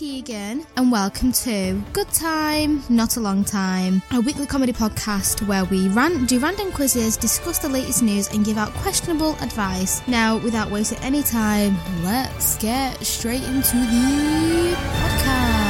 I'm and welcome to Good Time, Not a Long Time, a weekly comedy podcast where we rant, do random quizzes, discuss the latest news, and give out questionable advice. Now, without wasting any time, let's get straight into the podcast.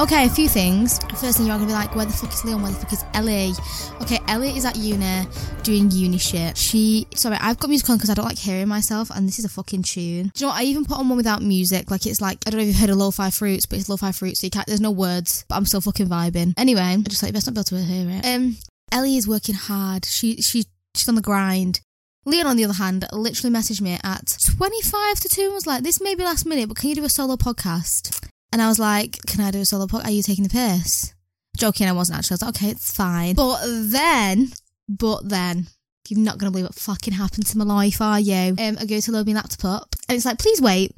Okay, a few things. First thing you're gonna be like, where the fuck is Leon? Where the fuck is Ellie? Okay, Ellie is at uni doing uni shit. She, sorry, I've got music on because I don't like hearing myself, and this is a fucking tune. Do you know what? I even put on one without music. Like it's like I don't know if you've heard of Lo-Fi Fruits, but it's Lo-Fi Fruits, so you can't. There's no words, but I'm still fucking vibing. Anyway, I just like you best not be able to hear it. Um, Ellie is working hard. She she she's on the grind. Leon, on the other hand, literally messaged me at 25 to 2 and was like, This may be last minute, but can you do a solo podcast? And I was like, Can I do a solo podcast? Are you taking the piss? Joking, I wasn't actually. I was like, Okay, it's fine. But then, but then, you're not going to believe what fucking happened to my life, are you? Um, I go to load my laptop up and it's like, Please wait.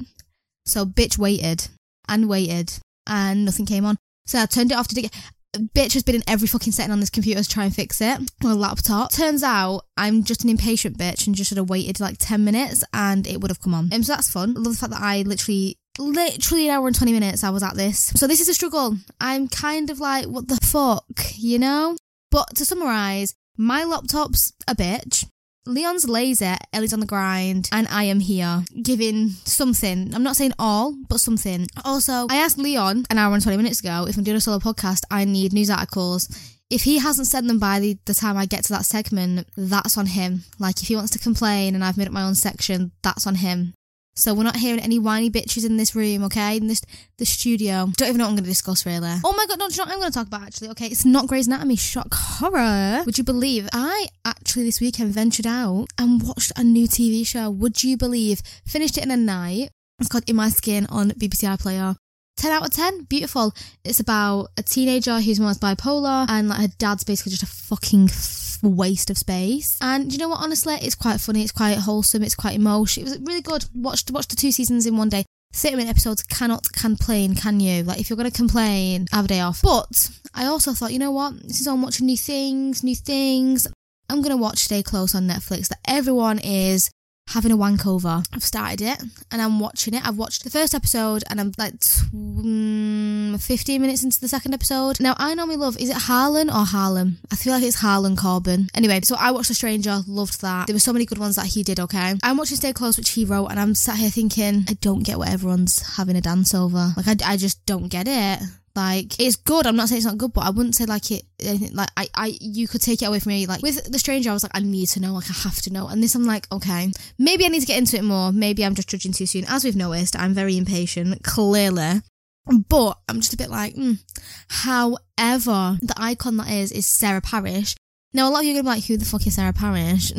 So, bitch waited and waited and nothing came on. So, I turned it off to dig bitch has been in every fucking setting on this computer to try and fix it a laptop. Turns out I'm just an impatient bitch and just should have waited like 10 minutes and it would have come on. Um, so that's fun. I love the fact that I literally, literally an hour and 20 minutes I was at this. So this is a struggle. I'm kind of like, what the fuck, you know? But to summarise, my laptop's a bitch. Leon's lazy, Ellie's on the grind, and I am here giving something. I'm not saying all, but something. Also, I asked Leon an hour and 20 minutes ago if I'm doing a solo podcast, I need news articles. If he hasn't sent them by the, the time I get to that segment, that's on him. Like, if he wants to complain and I've made up my own section, that's on him. So we're not hearing any whiny bitches in this room, okay? In this the studio. Don't even know what I'm going to discuss really. Oh my god, no, do you know I'm going to talk about actually? Okay, it's not Grey's Anatomy. Shock horror. Would you believe I actually this weekend ventured out and watched a new TV show? Would you believe? Finished it in a night. It's called In My Skin on BBC iPlayer. 10 out of 10 beautiful. It's about a teenager who's more bipolar and like her dad's basically just a fucking waste of space. And you know what honestly it's quite funny it's quite wholesome it's quite emotional it was really good. Watched watched the two seasons in one day. 30 minute episodes cannot complain can you? Like if you're gonna complain have a day off. But i also thought you know what since i'm watching new things new things. I'm gonna watch stay close on netflix that everyone is having a wank over. I've started it and I'm watching it. I've watched the first episode and I'm like mm, 15 minutes into the second episode. Now, I normally love, is it Harlan or Harlem? I feel like it's Harlan Coben. Anyway, so I watched The Stranger, loved that. There were so many good ones that he did, okay? I'm watching Stay Close, which he wrote, and I'm sat here thinking, I don't get what everyone's having a dance over. Like, I, I just don't get it. Like it's good. I'm not saying it's not good, but I wouldn't say like it. Anything, like I, I, you could take it away from me. Like with the stranger, I was like, I need to know. Like I have to know. And this, I'm like, okay, maybe I need to get into it more. Maybe I'm just judging too soon. As we've noticed, I'm very impatient. Clearly. But I'm just a bit like, mm. however, the icon that is is Sarah Parish. Now a lot of you are gonna be like, who the fuck is Sarah Parish?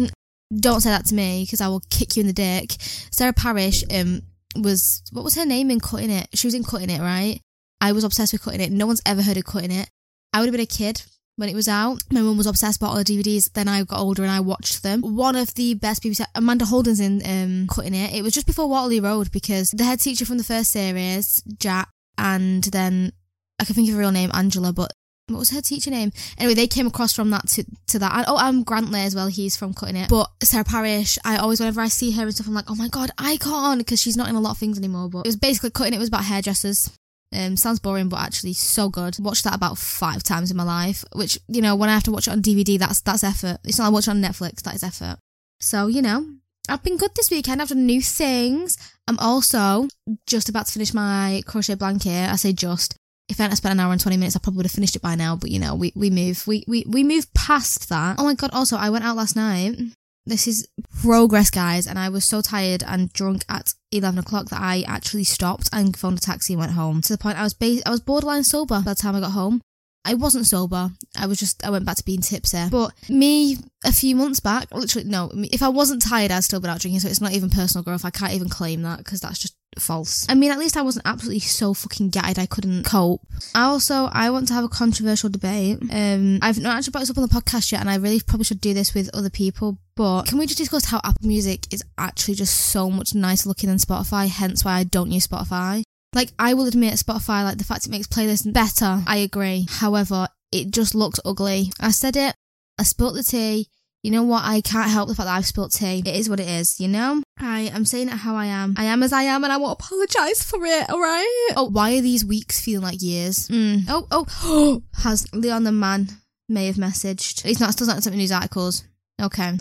Don't say that to me because I will kick you in the dick. Sarah Parish um was what was her name in Cutting It? She was in Cutting It, right? I was obsessed with Cutting It. No one's ever heard of Cutting It. I would have been a kid when it was out. My mum was obsessed about all the DVDs. Then I got older and I watched them. One of the best BBC, Amanda Holden's in um, Cutting It. It was just before Waterloo Road because the head teacher from the first series, Jack, and then I can think of her real name, Angela, but what was her teacher name? Anyway, they came across from that to, to that. And, oh, I'm Grantley as well. He's from Cutting It. But Sarah Parish, I always, whenever I see her and stuff, I'm like, oh my god, icon, because she's not in a lot of things anymore. But it was basically Cutting It was about hairdressers. Um, sounds boring, but actually so good. Watched that about five times in my life. Which you know, when I have to watch it on DVD, that's that's effort. It's not like watching on Netflix. That is effort. So you know, I've been good this weekend. I've done new things. I'm also just about to finish my crochet blanket. I say just. If I hadn't spent an hour and 20 minutes, I probably would have finished it by now. But you know, we, we move, we, we, we move past that. Oh my God. Also, I went out last night This is progress, guys. And I was so tired and drunk at 11 o'clock that I actually stopped and phoned a taxi and went home. To the point I was ba- I was borderline sober by the time I got home. I wasn't sober. I was just, I went back to being tipsy. But me, a few months back, literally, no, if I wasn't tired, I'd still been out drinking. So it's not even personal growth. I can't even claim that because that's just false. I mean, at least I wasn't absolutely so fucking gutted I couldn't cope. I also, I want to have a controversial debate. Um, I've not actually brought this up on the podcast yet, and I really probably should do this with other people. But can we just discuss how Apple Music is actually just so much nicer looking than Spotify? Hence why I don't use Spotify. Like, I will admit, Spotify, like the fact it makes playlists better, I agree. However, it just looks ugly. I said it, I spilt the tea. You know what? I can't help the fact that I've spilt tea. It is what it is, you know? I am saying it how I am. I am as I am and I won't apologise for it, alright? Oh, why are these weeks feeling like years? Mm. Oh, oh, has Leon the man may have messaged. He's not still not sent me news articles. Okay.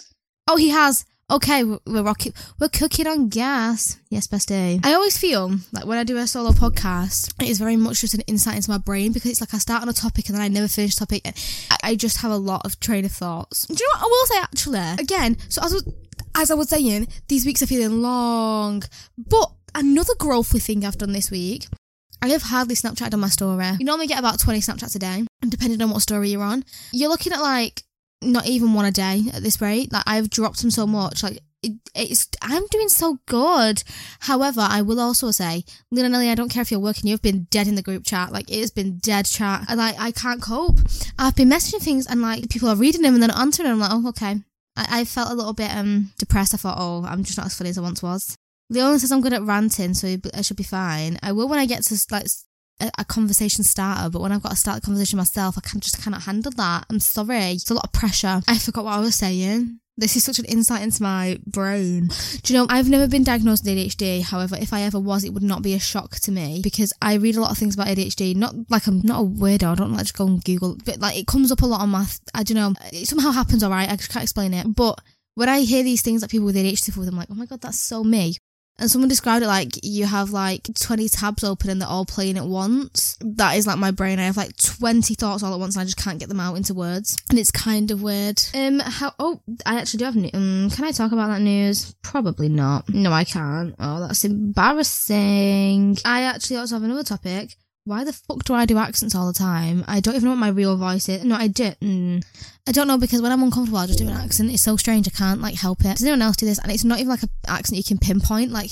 Oh, he has. Okay, we're, rocking, we're cooking on gas. Yes, best day. I always feel like when I do a solo podcast, it is very much just an insight into my brain because it's like I start on a topic and then I never finish the topic. I, I just have a lot of train of thoughts. Do you know what I will say actually? Again, so as, as I was saying, these weeks are feeling long, but another growthy thing I've done this week I have hardly Snapchatted on my story. You normally get about 20 Snapchats a day, and depending on what story you're on, you're looking at like not even one a day at this rate. Like I've dropped them so much. Like it, it's I'm doing so good. However, I will also say, Lena Nelly, I don't care if you're working. You've been dead in the group chat. Like it has been dead chat. Like I can't cope. I've been messaging things and like people are reading them and then answering. them. I'm like, oh okay. I, I felt a little bit um depressed. I thought, oh, I'm just not as funny as I once was. Leona says I'm good at ranting, so I should be fine. I will when I get to like a, a, conversation starter, but when I've got to start the conversation myself, I can just cannot handle that. I'm sorry. It's a lot of pressure. I forgot what I was saying. This is such an insight into my brain. Do you know, I've never been diagnosed with ADHD. However, if I ever was, it would not be a shock to me because I read a lot of things about ADHD. Not like I'm not a weirdo. I don't like to go and Google, but like it comes up a lot on my, I don't know, it somehow happens all right. I just can't explain it. But when I hear these things that people with ADHD for, I'm like, oh my God, that's so me. And someone described it like you have like 20 tabs open and they're all playing at once. That is like my brain. I have like 20 thoughts all at once and I just can't get them out into words. And it's kind of weird. Um, how, oh, I actually do have, news. um, can I talk about that news? Probably not. No, I can't. Oh, that's embarrassing. I actually also have another topic why the fuck do I do accents all the time? I don't even know what my real voice is. No, I didn't. Mm, I don't know because when I'm uncomfortable, I just do an accent. It's so strange. I can't like help it. Does anyone else do this? And it's not even like an accent you can pinpoint. Like,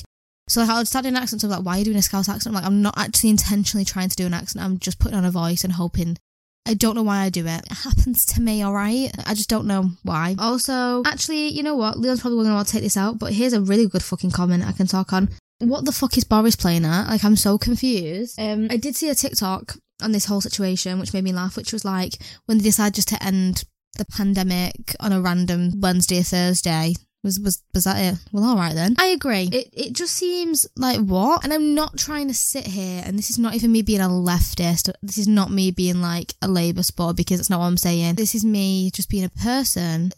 so I'll start doing accents. of like, why are you doing a Scouse accent? I'm like, I'm not actually intentionally trying to do an accent. I'm just putting on a voice and hoping I don't know why I do it. It happens to me, alright? I just don't know why. Also, actually, you know what? Leon's probably going to want to take this out, but here's a really good fucking comment I can talk on what the fuck is Boris playing at? Like, I'm so confused. Um, I did see a TikTok on this whole situation, which made me laugh, which was like when they decided just to end the pandemic on a random Wednesday or Thursday was was was that it? Well, all right then. I agree. It it just seems like what? And I'm not trying to sit here, and this is not even me being a leftist. This is not me being like a Labour sport because it's not what I'm saying. This is me just being a person.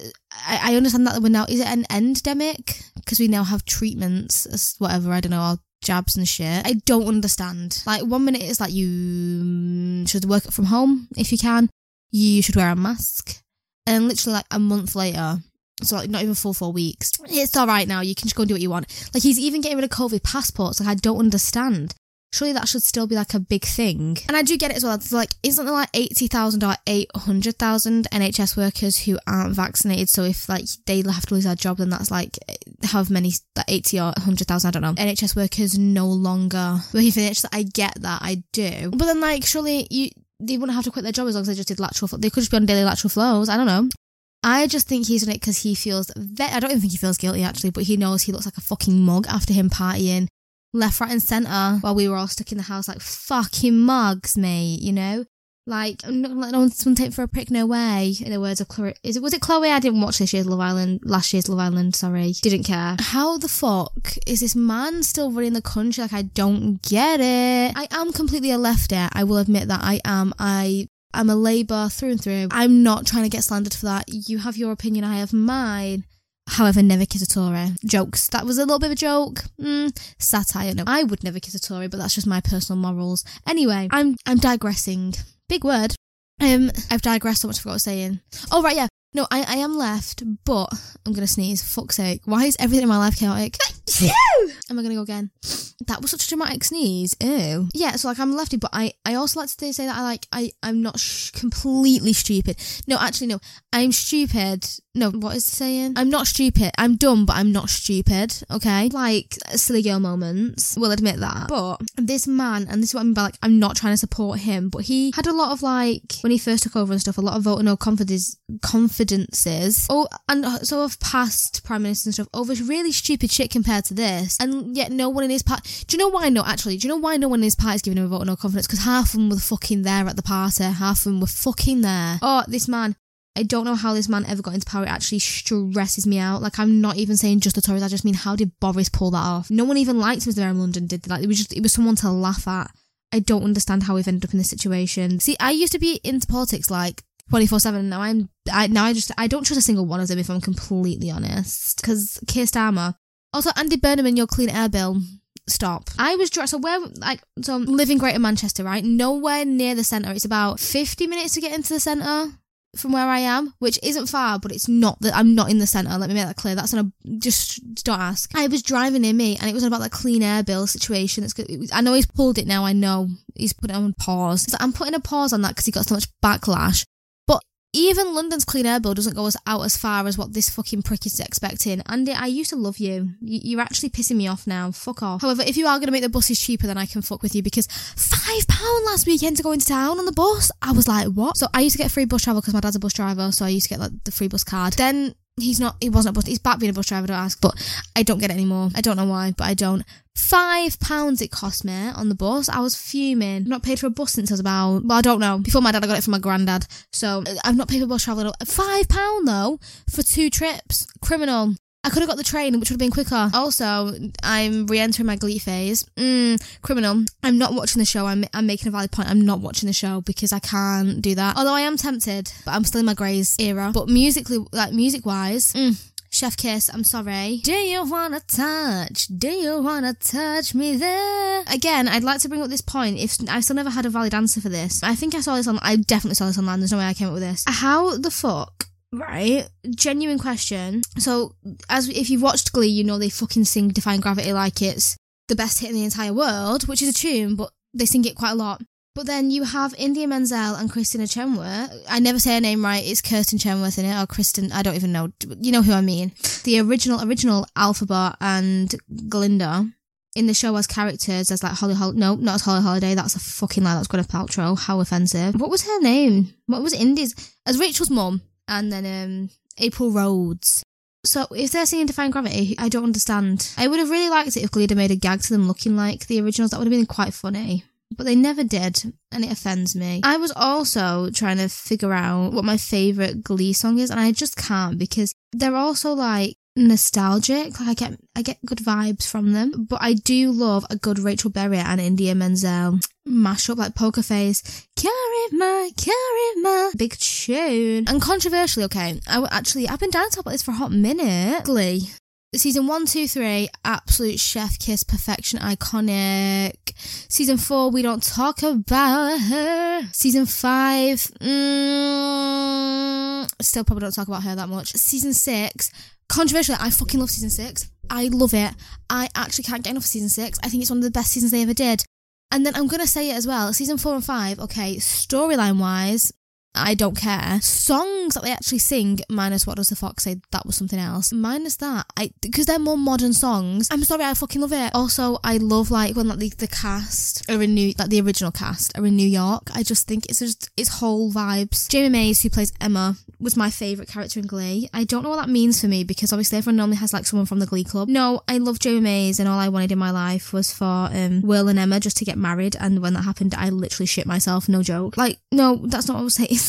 I, I understand that we're now. Is it an endemic? Because we now have treatments, whatever. I don't know our jabs and shit. I don't understand. Like one minute it's like you mm, should work from home if you can. You should wear a mask. And literally like a month later, so like not even full four weeks. It's all right now. You can just go and do what you want. Like he's even getting rid of COVID passports. Like I don't understand. Surely that should still be like a big thing. And I do get it as well. It's like isn't there like eighty thousand or eight hundred thousand NHS workers who aren't vaccinated? So if like they have to lose their job, then that's like however many like eighty or hundred thousand. I don't know. NHS workers no longer working for NHS. I get that. I do. But then like surely you they wouldn't have to quit their job as long as they just did lateral. They could just be on daily lateral flows. I don't know. I just think he's done it because he feels. Ve- I don't even think he feels guilty actually, but he knows he looks like a fucking mug after him partying left, right, and centre while we were all stuck in the house, like fucking mugs, mate. You know, like I'm not letting no one take for a prick. No way. In the words of Chloe, is it was it Chloe? I didn't watch this year's Love Island, last year's Love Island. Sorry, didn't care. How the fuck is this man still running the country? Like I don't get it. I am completely a lefter. I will admit that I am. I I'm a Labour through and through. I'm not trying to get slandered for that. You have your opinion, I have mine. However, never kiss a Tory. Jokes. That was a little bit of a joke. Mm, satire. No, I would never kiss a Tory, but that's just my personal morals. Anyway, I'm I'm digressing. Big word. Um, I've digressed so much. I forgot what I was saying. Oh right, yeah. No, I, I am left, but I'm gonna sneeze. Fuck's sake. Why is everything in my life chaotic? Am I gonna go again? That was such a dramatic sneeze. Ew. Yeah, so like I'm lefty, but I, I also like to say that I like I I'm not sh- completely stupid. No, actually no, I'm stupid. No, what is the saying? I'm not stupid. I'm dumb, but I'm not stupid. Okay, like silly girl moments. We'll admit that. But this man, and this is what I mean by like I'm not trying to support him, but he had a lot of like when he first took over and stuff, a lot of voting no confidence confidences. Oh, and uh, so of past prime ministers and stuff oh, over really stupid shit compared to this, and yet no one in his party. Do you know why? No, actually, do you know why no one in his party is giving him a vote of no confidence? Because half of them were fucking there at the party. Half of them were fucking there. Oh, this man. I don't know how this man ever got into power. It actually stresses me out. Like I'm not even saying just the Tories. I just mean how did Boris pull that off? No one even liked him as the mayor London. Did they? like it was just it was someone to laugh at. I don't understand how we've ended up in this situation. See, I used to be into politics like 24 7 now i'm i now i just i don't trust a single one of them if i'm completely honest because Keir Starmer also andy burnham and your clean air bill stop i was dressed so where like so i'm living greater manchester right nowhere near the centre it's about 50 minutes to get into the centre from where I am, which isn't far, but it's not that I'm not in the centre. Let me make that clear. That's not a just don't ask. I was driving near me, and it was about that clean air bill situation. It's good. I know he's pulled it now. I know he's put it on pause. So I'm putting a pause on that because he got so much backlash even London's clean air bill doesn't go as out as far as what this fucking prick is expecting. Andy, I used to love you. You're actually pissing me off now. Fuck off. However, if you are going to make the buses cheaper, then I can fuck with you because five pound last weekend to go into town on the bus. I was like, what? So I used to get free bus travel because my dad's a bus driver, so I used to get like the free bus card. Then he's not he wasn't a bus he's back being a bus driver don't ask but i don't get it anymore. I don't know why but i don't. Five pounds it cost me on the bus. I was fuming. I've not paid for a bus since i was about well i don't know. Before my dad i got it from my granddad. So i've not paid for bus travel five pound though for two trips. Criminal I could have got the train, which would have been quicker. Also, I'm re-entering my Glee phase. Mm, criminal. I'm not watching the show. I'm, I'm making a valid point. I'm not watching the show because I can't do that. Although I am tempted, but I'm still in my Greys era. But musically, like music-wise, mm, Chef Kiss, I'm sorry. Do you wanna touch? Do you wanna touch me there? Again, I'd like to bring up this point. If I still never had a valid answer for this, I think I saw this on. I definitely saw this online. There's no way I came up with this. How the fuck Right, genuine question. So, as if you've watched Glee, you know they fucking sing "Defying Gravity" like it's the best hit in the entire world, which is a tune, but they sing it quite a lot. But then you have Idina Menzel and Christina Chenoweth. I never say her name right. It's Kirsten Chenoweth in it, or Kristen. I don't even know. You know who I mean? The original, original Elphaba and Glinda in the show as characters as like Holly Hol. No, not as Holly Holiday. That's a fucking lie. That's Gwyneth Paltrow. How offensive. What was her name? What was Indy's? As Rachel's mum and then um, April Rhodes. So if they're singing Defying Gravity, I don't understand. I would have really liked it if Glee had made a gag to them looking like the originals. That would have been quite funny. But they never did, and it offends me. I was also trying to figure out what my favourite Glee song is, and I just can't because they're also like nostalgic. Like I get I get good vibes from them. But I do love a good Rachel Berry and Idina Menzel mashup like Poker Face. Karima, Karima. Big tune. And controversially, okay, I actually I've been down to talk about this for a hot minute. Glee. Season one, two, three, absolute chef kiss, perfection, iconic. Season four, we don't talk about her. Season five, mm, still probably don't talk about her that much. Season six, controversially, I fucking love season six. I love it. I actually can't get enough of season six. I think it's one of the best seasons they ever did. And then I'm gonna say it as well. Season four and five, okay, storyline wise, I don't care. Songs that they actually sing, minus what does the fox say? That was something else. Minus that, I because they're more modern songs. I'm sorry, I fucking love it. Also, I love like when like the, the cast are in New, like the original cast are in New York. I just think it's just it's whole vibes. Jayma Mays, who plays Emma, was my favourite character in Glee. I don't know what that means for me because obviously everyone normally has like someone from the Glee Club. No, I love Jayma Mays and all I wanted in my life was for um, Will and Emma just to get married. And when that happened, I literally shit myself. No joke. Like, no, that's not what I was saying.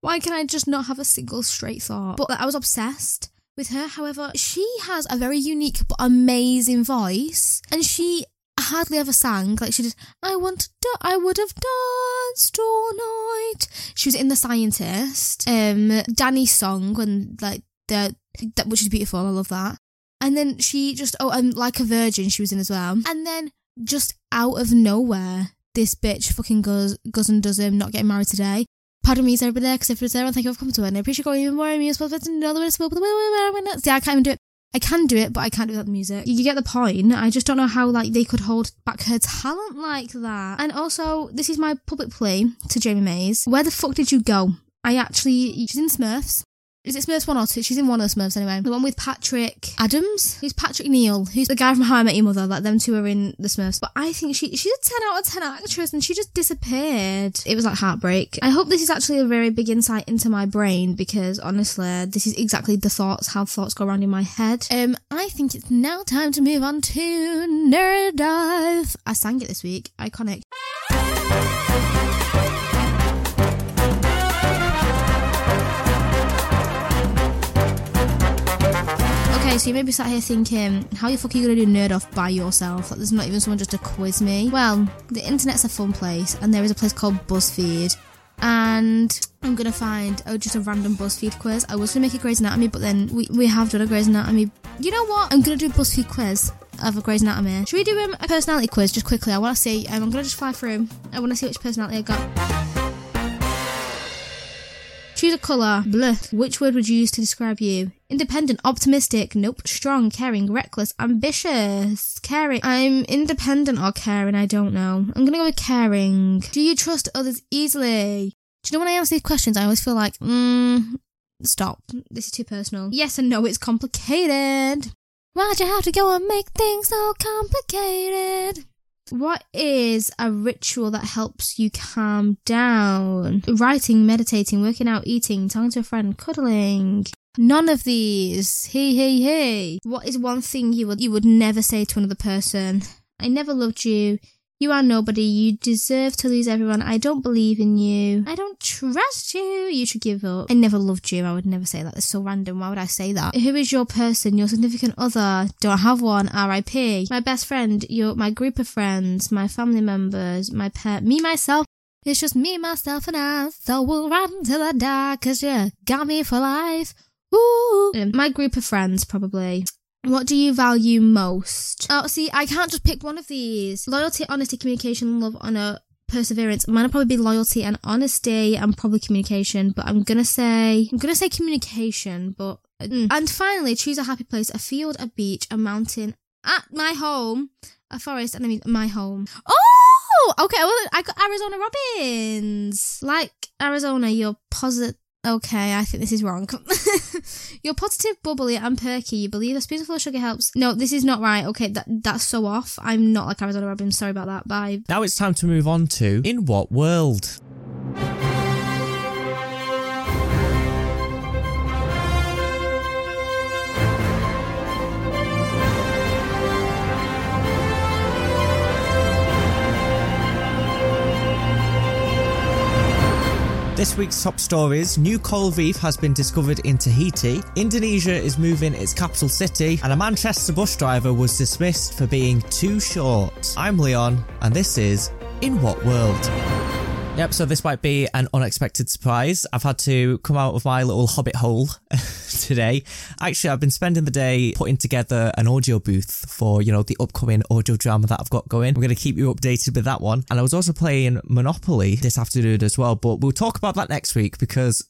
Why can I just not have a single straight thought? But like, I was obsessed with her. However, she has a very unique but amazing voice, and she hardly ever sang. Like she did, I want to, I would have danced all night. She was in The Scientist. Um, Danny's song when like the that which is beautiful. I love that. And then she just oh, and like a virgin, she was in as well. And then just out of nowhere, this bitch fucking goes goes and does him not getting married today. Pardon me, everybody there? Because if it's there, I think I've come to it. And I appreciate going even more. I'm to know the way to but way See, I can't even do it. I can do it, but I can't do it without the music. You get the point. I just don't know how like they could hold back her talent like that. And also, this is my public plea to Jayma Mays. Where the fuck did you go? I actually, she's in Smurfs. Is it Smurfs 1 or 2? She's in one of the Smurfs anyway. The one with Patrick Adams? Who's Patrick Neal? Who's the guy from How I Met Your Mother? Like, them two are in the Smurfs. But I think she she's a 10 out of 10 actress and she just disappeared. It was like heartbreak. I hope this is actually a very big insight into my brain because honestly, this is exactly the thoughts, how thoughts go around in my head. Um, I think it's now time to move on to Nerd Dive. I sang it this week. Iconic. Okay, so you may be sat here thinking, how the fuck are you gonna do nerd off by yourself? Like, there's not even someone just to quiz me. Well, the internet's a fun place, and there is a place called BuzzFeed, and I'm gonna find oh just a random BuzzFeed quiz. I was gonna make a Grey's Anatomy, but then we, we have done a Grey's Anatomy. You know what? I'm gonna do a BuzzFeed quiz of a Grey's Anatomy. Should we do um, a personality quiz just quickly? I want to see. Um, I'm gonna just fly through. I want to see which personality I got. Choose a colour. Blue. Which word would you use to describe you? Independent, optimistic, nope. Strong, caring, reckless, ambitious, caring. I'm independent or caring, I don't know. I'm gonna go with caring. Do you trust others easily? Do you know when I answer these questions, I always feel like, mm, stop. This is too personal. Yes and no, it's complicated. Why'd you have to go and make things so complicated? What is a ritual that helps you calm down? Writing, meditating, working out, eating, talking to a friend, cuddling. None of these. Hey, hey, hey. What is one thing you would you would never say to another person? I never loved you. You are nobody. You deserve to lose everyone. I don't believe in you. I don't trust you. You should give up. I never loved you. I would never say that. It's so random. Why would I say that? Who is your person? Your significant other? Don't have one. R.I.P. My best friend. Your my group of friends. My family members. My pet. Me myself. It's just me, myself, and I. So we'll run until I die. Cause you got me for life. Ooh. Um, my group of friends, probably. What do you value most? Oh, see, I can't just pick one of these. Loyalty, honesty, communication, love, honor, perseverance. Mine will probably be loyalty and honesty and probably communication, but I'm gonna say, I'm gonna say communication, but, mm. and finally, choose a happy place, a field, a beach, a mountain, at my home, a forest, and I mean my home. Oh! Okay, well, I got Arizona Robbins. Like Arizona, you're positive Okay, I think this is wrong. You're positive, bubbly, and perky. You believe a spoonful of sugar helps. No, this is not right. Okay, that that's so off. I'm not like Arizona Robin. Sorry about that. Bye. Now it's time to move on to In What World? This week's top stories new coral reef has been discovered in Tahiti, Indonesia is moving its capital city, and a Manchester bus driver was dismissed for being too short. I'm Leon, and this is In What World? Yep, so this might be an unexpected surprise. I've had to come out of my little hobbit hole today. Actually, I've been spending the day putting together an audio booth for, you know, the upcoming audio drama that I've got going. I'm going to keep you updated with that one. And I was also playing Monopoly this afternoon as well, but we'll talk about that next week because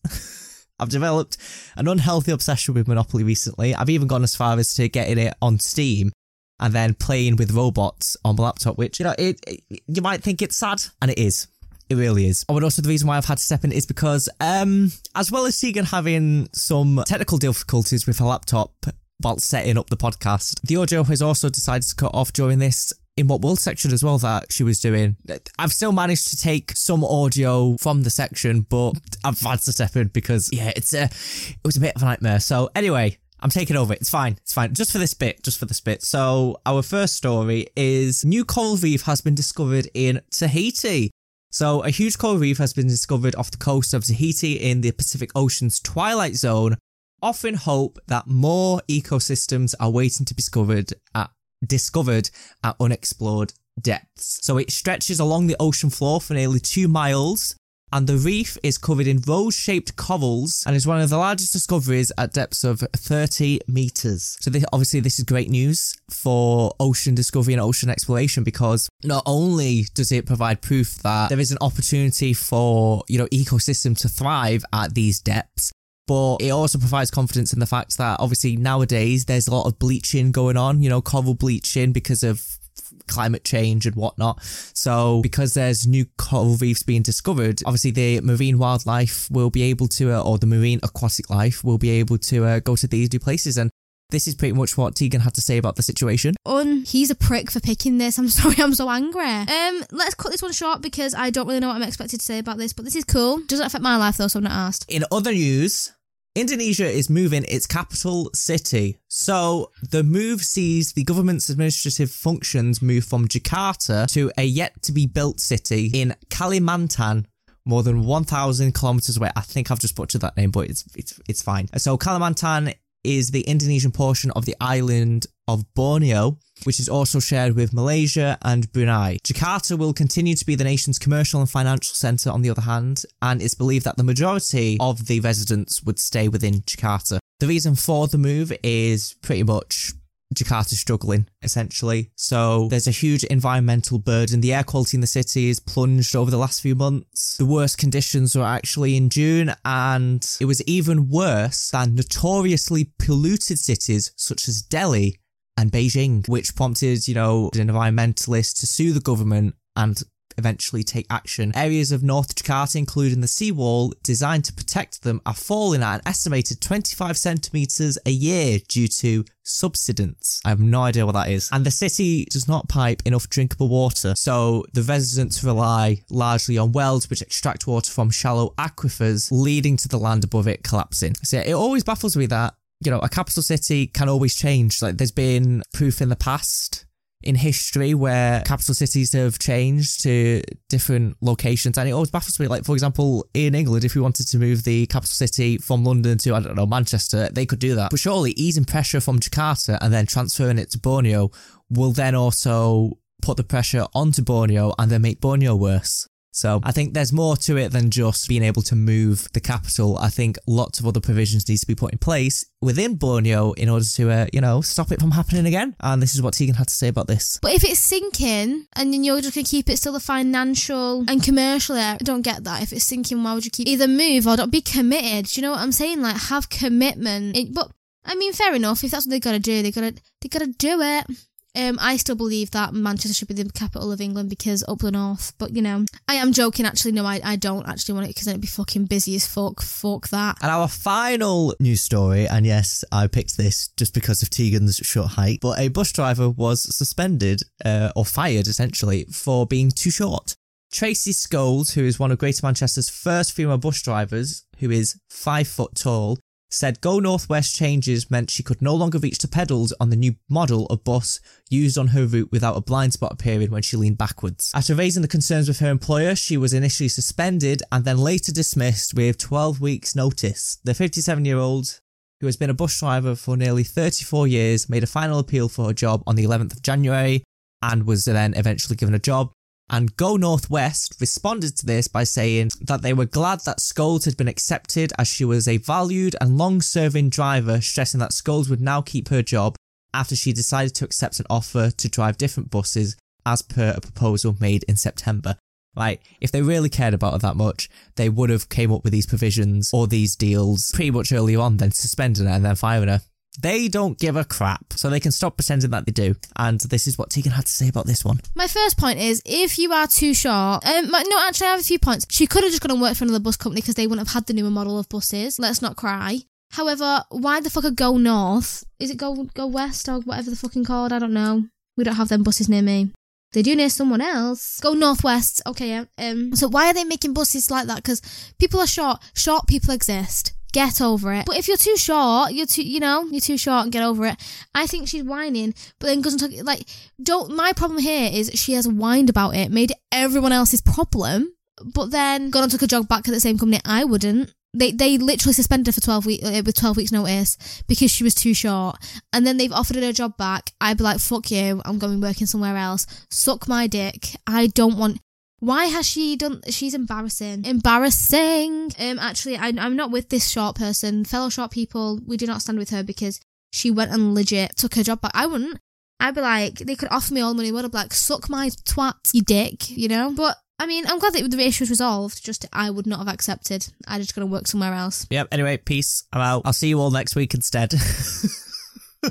I've developed an unhealthy obsession with Monopoly recently. I've even gone as far as to getting it on Steam and then playing with robots on my laptop, which, you know, it, it you might think it's sad, and it is. It really is. Oh, and also the reason why I've had to step in is because, um, as well as Tegan having some technical difficulties with her laptop while setting up the podcast, the audio has also decided to cut off during this in what world section as well that she was doing. I've still managed to take some audio from the section, but I've had to step in because yeah, it's a it was a bit of a nightmare. So anyway, I'm taking over. It's fine. It's fine. Just for this bit. Just for this bit. So our first story is new coral reef has been discovered in Tahiti. So, a huge coral reef has been discovered off the coast of Tahiti in the Pacific Ocean's twilight zone. Often hope that more ecosystems are waiting to be discovered at discovered at unexplored depths. So it stretches along the ocean floor for nearly two miles and the reef is covered in rose-shaped corals and is one of the largest discoveries at depths of 30 meters. So this, obviously this is great news for ocean discovery and ocean exploration because not only does it provide proof that there is an opportunity for, you know, ecosystem to thrive at these depths, but it also provides confidence in the fact that obviously nowadays there's a lot of bleaching going on, you know, coral bleaching because of climate change and whatnot. So because there's new coral reefs being discovered, obviously the marine wildlife will be able to, uh, or the marine aquatic life will be able to uh, go to these new places. And this is pretty much what Tegan had to say about the situation. Un, he's a prick for picking this. I'm sorry, I'm so angry. Um, let's cut this one short because I don't really know what I'm expected to say about this, but this is cool. Doesn't affect my life though, so I'm not asked. In other news, Indonesia is moving its capital city. So the move sees the government's administrative functions move from Jakarta to a yet to be built city in Kalimantan, more than 1,000 kilometers away. I think I've just butchered that name, but it's it's it's fine. So Kalimantan is the Indonesian portion of the island of Borneo, which is also shared with Malaysia and Brunei. Jakarta will continue to be the nation's commercial and financial centre, on the other hand, and it's believed that the majority of the residents would stay within Jakarta. The reason for the move is pretty much Jakarta struggling, essentially. So there's a huge environmental burden. The air quality in the city has plunged over the last few months. The worst conditions were actually in June, and it was even worse than notoriously polluted cities such as Delhi and Beijing, which prompted, you know, environmentalists to sue the government and eventually take action. Areas of North Jakarta, including the seawall designed to protect them, are falling at an estimated 25 centimetres a year due to subsidence. I have no idea what that is. And the city does not pipe enough drinkable water, so the residents rely largely on wells which extract water from shallow aquifers, leading to the land above it collapsing. So it always baffles me that you know, a capital city can always change. Like, there's been proof in the past in history where capital cities have changed to different locations. And it always baffles me. Like for example in england if we wanted to move the capital city from london to i don't know manchester they could do that. But surely easing pressure from jakarta and then transferring it to borneo will then also put the pressure onto borneo and then make borneo worse so I think there's more to it than just being able to move the capital. I think lots of other provisions need to be put in place within Borneo in order to, uh, you know, stop it from happening again. And this is what Tegan had to say about this. But if it's sinking and then you're just going to keep it still a financial and commercial area, I don't get that. If it's sinking, why would you keep either move or don't be committed? Do you know what I'm saying? Like have commitment. It, but I mean, fair enough. If that's what they got to do, they got to they got to do it. Um, I still believe that Manchester should be the capital of England because up the north. But you know, I am joking. Actually, no, I, I don't actually want it because then it'd be fucking busy as fuck. Fuck that. And our final news story, and yes, I picked this just because of Tegan's short height, but a bus driver was suspended uh, or fired essentially for being too short. Tracy Scholes, who is one of Greater Manchester's first female bus drivers, who is five foot tall, said Go Northwest changes meant she could no longer reach the pedals on the new model of bus used on her route without a blind spot appearing when she leaned backwards. After raising the concerns with her employer, she was initially suspended and then later dismissed with 12 weeks' notice. The 57 year old, who has been a bus driver for nearly 34 years, made a final appeal for her job on the 11th of January and was then eventually given a job and Go Northwest responded to this by saying that they were glad that Scholes had been accepted as she was a valued and long serving driver, stressing that Scholes would now keep her job after she decided to accept an offer to drive different buses as per a proposal made in September. Like, if they really cared about her that much, they would have came up with these provisions or these deals pretty much earlier on than suspending her and then firing her. They don't give a crap, so they can stop pretending that they do. And this is what Tegan had to say about this one. My first point is if you are too short, um, no, actually, I have a few points. She could have just gone and worked for another bus company because they wouldn't have had the newer model of buses. Let's not cry. However, why the fuck go north? Is it go go west or whatever the fucking called? I don't know. We don't have them buses near me. They do near someone else. Go northwest. Okay, yeah. Um. So why are they making buses like that? Because people are short. Short people exist. Get over it. But if you're too short, you're too, you know, you're too short and get over it. I think she's whining, but then goes and talk, like, don't, my problem here is she has whined about it, made everyone else's problem, but then gone and took a job back at the same company. I wouldn't. They they literally suspended her for twelve weeks uh, with twelve weeks notice because she was too short, and then they've offered her a job back. I'd be like, "Fuck you! I'm going working somewhere else. Suck my dick. I don't want Why has she done? She's embarrassing. Embarrassing. Um, actually, I, I'm not with this short person. Fellow short people, we do not stand with her because she went and legit took her job back. I wouldn't. I'd be like, they could offer me all the money. Would have like, suck my twat, you dick, you know. But I mean, I'm glad that the issue was resolved. Just I would not have accepted. I just gonna work somewhere else. Yep. Anyway, peace. I'm out. I'll see you all next week instead.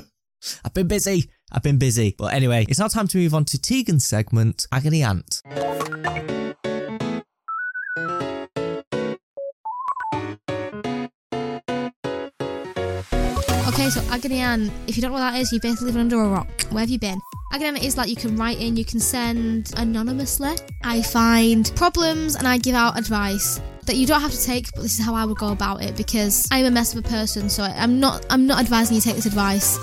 I've been busy. I've been busy. But anyway, it's now time to move on to Tegan's segment, Agony Aunt. Okay, so Agony Aunt, if you don't know what that is, you've basically living under a rock. Where have you been? Agony Aunt is like you can write in, you can send anonymously. I find problems and I give out advice that you don't have to take, but this is how I would go about it because I'm a mess of a person, so I'm not I'm not advising you to take this advice.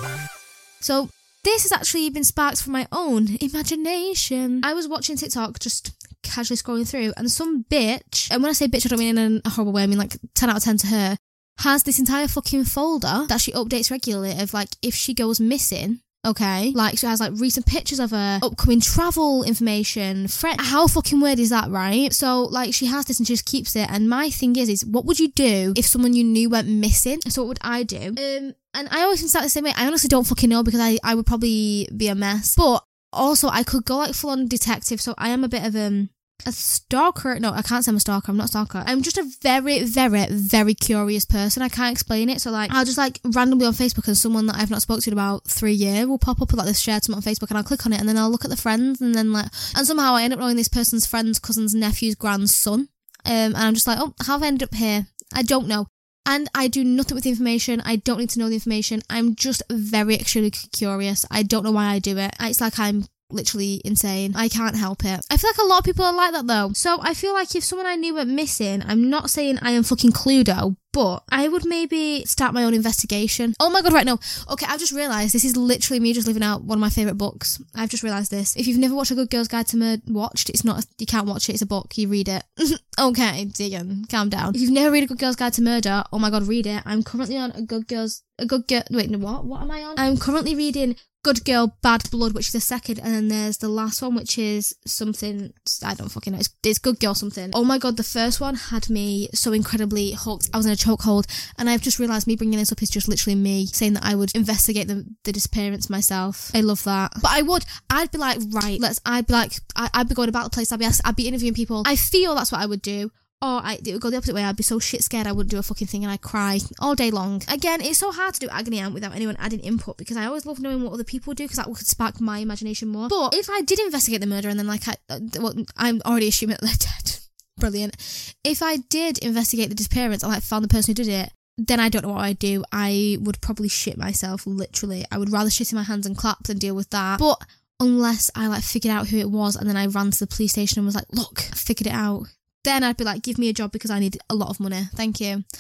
So this has actually been sparked from my own imagination. I was watching TikTok just casually scrolling through, and some bitch, and when I say bitch, I don't mean in a horrible way, I mean like 10 out of 10 to her, has this entire fucking folder that she updates regularly of like if she goes missing. Okay, like she has like recent pictures of her, upcoming travel information. Friend, how fucking weird is that, right? So like she has this and she just keeps it. And my thing is, is what would you do if someone you knew went missing? So what would I do? Um, and I always that the same way. I honestly don't fucking know because I I would probably be a mess. But also I could go like full on detective. So I am a bit of um a stalker. No, I can't say I'm a stalker. I'm not a stalker. I'm just a very, very, very curious person. I can't explain it. So like, I'll just like randomly on Facebook and someone that I've not spoken to in about three years will pop up with like this shared something on Facebook and I'll click on it and then I'll look at the friends and then like, and somehow I end up knowing this person's friend's cousin's nephew's grandson. Um, and I'm just like, oh, how have I ended up here? I don't know. And I do nothing with the information. I don't need to know the information. I'm just very extremely curious. I don't know why I do it. It's like I'm literally insane. I can't help it. I feel like a lot of people are like that though. So I feel like if someone I knew went missing, I'm not saying I am fucking Cluedo, but I would maybe start my own investigation. Oh my god, right now. Okay, I've just realised this is literally me just living out one of my favourite books. I've just realised this. If you've never watched A Good Girl's Guide to Murder, watched, it's not, a, you can't watch it, it's a book, you read it. okay, Tegan, calm down. If you've never read A Good Girl's Guide to Murder, oh my god, read it. I'm currently on A Good Girl's, A Good Girl, wait, no, what? What am I on? I'm currently reading Good Girl, Bad Blood, which is the second, and then there's the last one, which is something I don't fucking know. It's, it's Good Girl something. Oh my god, the first one had me so incredibly hooked. I was in a chokehold, and I've just realised me bringing this up is just literally me saying that I would investigate the, the disappearance myself. I love that, but I would. I'd be like, right, let's. I'd be like, I, I'd be going about the place. I'd be, I'd be interviewing people. I feel that's what I would do. Or I, it would go the opposite way. I'd be so shit scared I wouldn't do a fucking thing and I'd cry all day long. Again, it's so hard to do agony aunt without anyone adding input because I always love knowing what other people do because that would spark my imagination more. But if I did investigate the murder and then like I, uh, well, I'm already assuming that they're dead. Brilliant. If I did investigate the disappearance and like found the person who did it, then I don't know what I'd do. I would probably shit myself, literally. I would rather shit in my hands and clap than deal with that. But unless I like figured out who it was and then I ran to the police station and was like, look, I figured it out then I'd be like, give me a job because I need a lot of money. Thank you.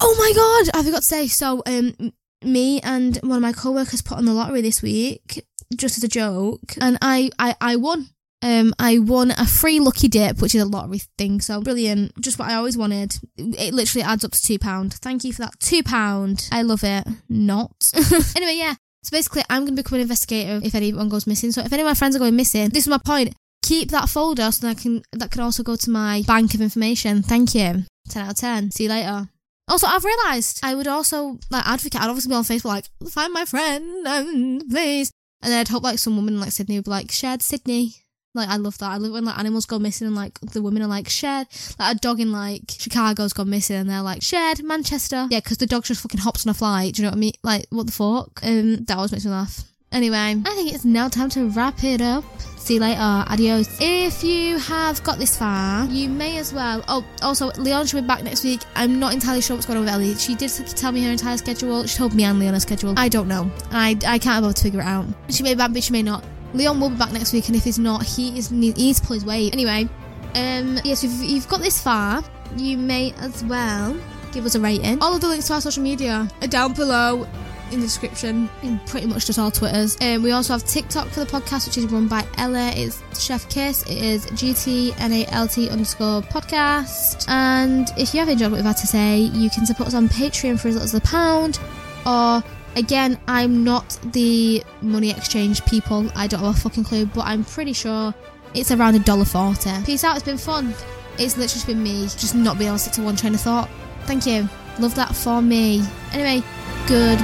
Oh my god, I forgot to say. So, um, me and one of my co-workers put on the lottery this week, just as a joke, and I, I, I won. Um, I won a free lucky dip, which is a lottery thing. So brilliant, just what I always wanted. It literally adds up to two pound. Thank you for that two pound. I love it. Not anyway, yeah. So basically, I'm going to become an investigator if anyone goes missing. So if any of my friends are going missing, this is my point keep that folder so that I can that can also go to my bank of information. Thank you. Ten out of ten. See you later. Also, I've realised I would also like advocate. I'd obviously be on Facebook like find my friend, um, please. And then I'd hope like some woman in like Sydney would be like shared Sydney. Like I love that. I love when like animals go missing and like the women are like shared. Like a dog in like Chicago's gone missing and they're like shared Manchester. Yeah, because the dog just fucking hops on a flight. Do you know what I mean? Like what the fuck? Um, that always makes me laugh. Anyway, I think it's now time to wrap it up. See you later. Adios. If you have got this far, you may as well. Oh, also, Leon should be back next week. I'm not entirely sure what's going on with Ellie. She did tell me her entire schedule. She told me and Leon her schedule. I don't know. I, I can't able to figure it out. She may be back, but she may not. Leon will be back next week, and if he's not, he is he needs to pull his weight. Anyway, um, yes, if you've got this far, you may as well give us a rating. All of the links to our social media are down below in the description in pretty much just all Twitters. Um, we also have TikTok for the podcast, which is run by Ella. It's Chef Kiss. It is GTNALT underscore podcast. And if you have enjoyed what we've had to say, you can support us on Patreon for as little as a pound. Or again, I'm not the money exchange people. I don't have a fucking clue, but I'm pretty sure It's around a dollar forty. Peace out. It's been fun. It's literally been me just not being able to stick to one train of thought. Thank you. Love that for me. Anyway, good.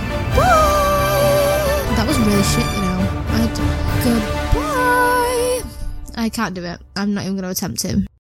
That was really shit, you know. I goodbye. I can't do it. I'm not even going to attempt to.